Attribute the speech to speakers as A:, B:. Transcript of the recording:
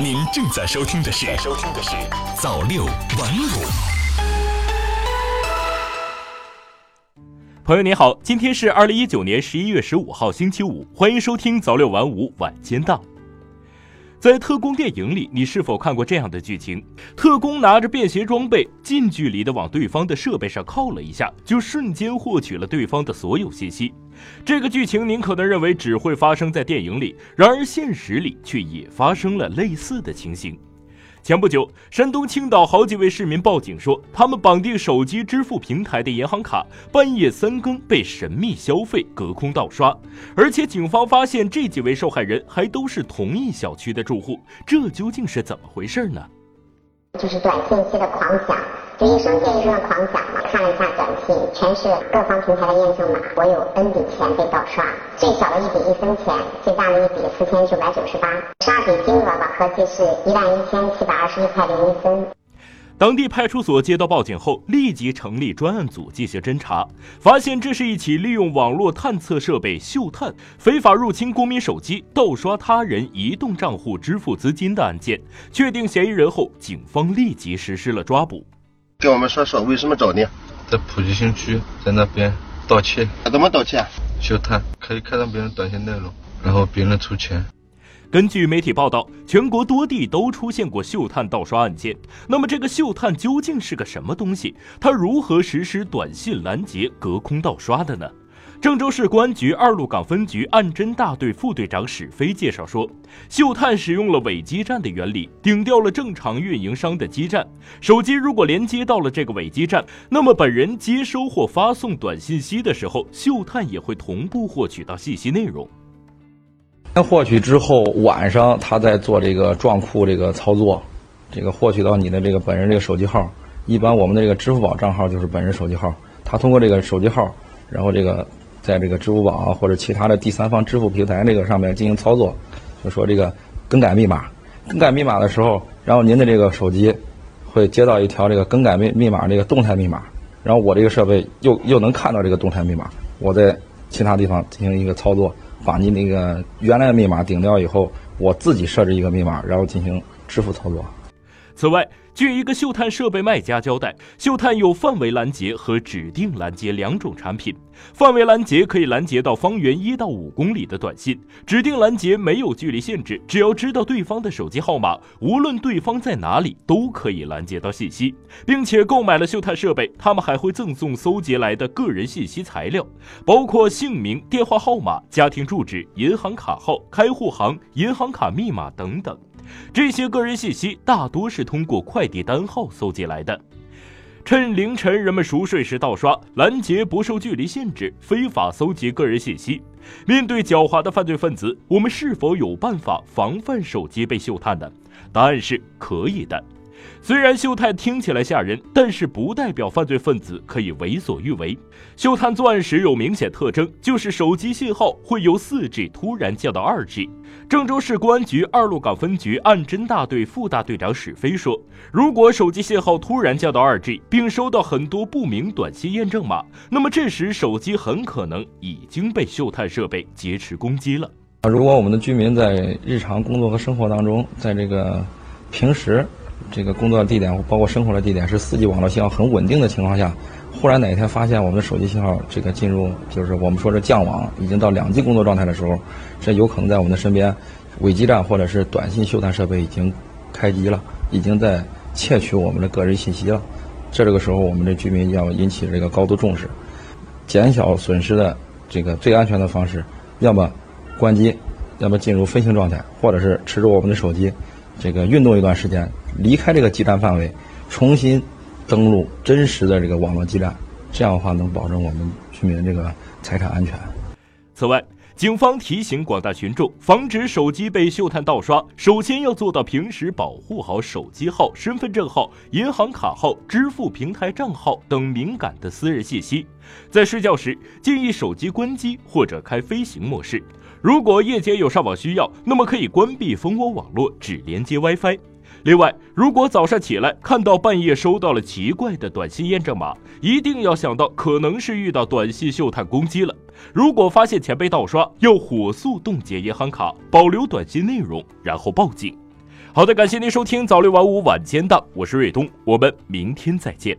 A: 您正在收听的是《收听的是早六晚五》。
B: 朋友您好，今天是二零一九年十一月十五号星期五，欢迎收听早六晚五晚间档。在特工电影里，你是否看过这样的剧情？特工拿着便携装备，近距离的往对方的设备上靠了一下，就瞬间获取了对方的所有信息。这个剧情您可能认为只会发生在电影里，然而现实里却也发生了类似的情形。前不久，山东青岛好几位市民报警说，他们绑定手机支付平台的银行卡，半夜三更被神秘消费隔空盗刷，而且警方发现这几位受害人还都是同一小区的住户，这究竟是怎么回事呢？
C: 就是短信息的狂响。就一声接一声的狂响嘛，看了一下短信，全是各方平台的验证码，我有 N 笔钱被盗刷，最小的一笔一分钱，最大的一笔四千九百九十八，十二笔金额吧，合计是一万一千七百二十一块零一分。
B: 当地派出所接到报警后，立即成立专案组进行侦查，发现这是一起利用网络探测设备嗅探，非法入侵公民手机、盗刷他人移动账户支付资金的案件。确定嫌疑人后，警方立即实施了抓捕。
D: 跟我们说说为什么找你？
E: 在普吉新区，在那边盗窃。
D: 怎么盗窃？
E: 嗅探，可以看到别人短信内容，然后别人出钱。
B: 根据媒体报道，全国多地都出现过嗅探盗刷案件。那么，这个嗅探究竟是个什么东西？它如何实施短信拦截、隔空盗刷的呢？郑州市公安局二路岗分局案侦大队副队长史飞介绍说，嗅探使用了伪基站的原理，顶掉了正常运营商的基站。手机如果连接到了这个伪基站，那么本人接收或发送短信息的时候，嗅探也会同步获取到信息内容。
F: 先获取之后，晚上他在做这个撞库这个操作，这个获取到你的这个本人这个手机号，一般我们的这个支付宝账号就是本人手机号，他通过这个手机号，然后这个。在这个支付宝啊或者其他的第三方支付平台这个上面进行操作，就说这个更改密码，更改密码的时候，然后您的这个手机会接到一条这个更改密密码这个动态密码，然后我这个设备又又能看到这个动态密码，我在其他地方进行一个操作，把你那个原来的密码顶掉以后，我自己设置一个密码，然后进行支付操作。
B: 此外，据一个嗅探设备卖家交代，嗅探有范围拦截和指定拦截两种产品。范围拦截可以拦截到方圆一到五公里的短信，指定拦截没有距离限制，只要知道对方的手机号码，无论对方在哪里都可以拦截到信息，并且购买了嗅探设备，他们还会赠送搜集来的个人信息材料，包括姓名、电话号码、家庭住址、银行卡号、开户行、银行卡密码等等。这些个人信息大多是通过快递单号搜集来的。趁凌晨人们熟睡时盗刷、拦截不受距离限制、非法搜集个人信息。面对狡猾的犯罪分子，我们是否有办法防范手机被嗅探呢？答案是可以的。虽然嗅探听起来吓人，但是不代表犯罪分子可以为所欲为。嗅探作案时有明显特征，就是手机信号会由 4G 突然降到 2G。郑州市公安局二路岗分局案侦大队副大队长史飞说：“如果手机信号突然降到 2G，并收到很多不明短信验证码，那么这时手机很可能已经被嗅探设备劫持攻击了。
F: 如果我们的居民在日常工作和生活当中，在这个平时。”这个工作的地点包括生活的地点是 4G 网络信号很稳定的情况下，忽然哪一天发现我们的手机信号这个进入就是我们说是降网，已经到 2G 工作状态的时候，这有可能在我们的身边，伪基站或者是短信嗅探设备已经开机了，已经在窃取我们的个人信息了。这这个时候，我们的居民要引起这个高度重视，减小损失的这个最安全的方式，要么关机，要么进入飞行状态，或者是持着我们的手机。这个运动一段时间，离开这个基站范围，重新登录真实的这个网络基站，这样的话能保证我们居民这个财产安全。
B: 此外，警方提醒广大群众，防止手机被嗅探盗刷，首先要做到平时保护好手机号、身份证号、银行卡号、支付平台账号等敏感的私人信息。在睡觉时，建议手机关机或者开飞行模式。如果夜间有上网需要，那么可以关闭蜂窝网络，只连接 WiFi。另外，如果早上起来看到半夜收到了奇怪的短信验证码，一定要想到可能是遇到短信嗅探攻击了。如果发现钱被盗刷，要火速冻结银行卡，保留短信内容，然后报警。好的，感谢您收听早六晚五晚间档，我是瑞东，我们明天再见。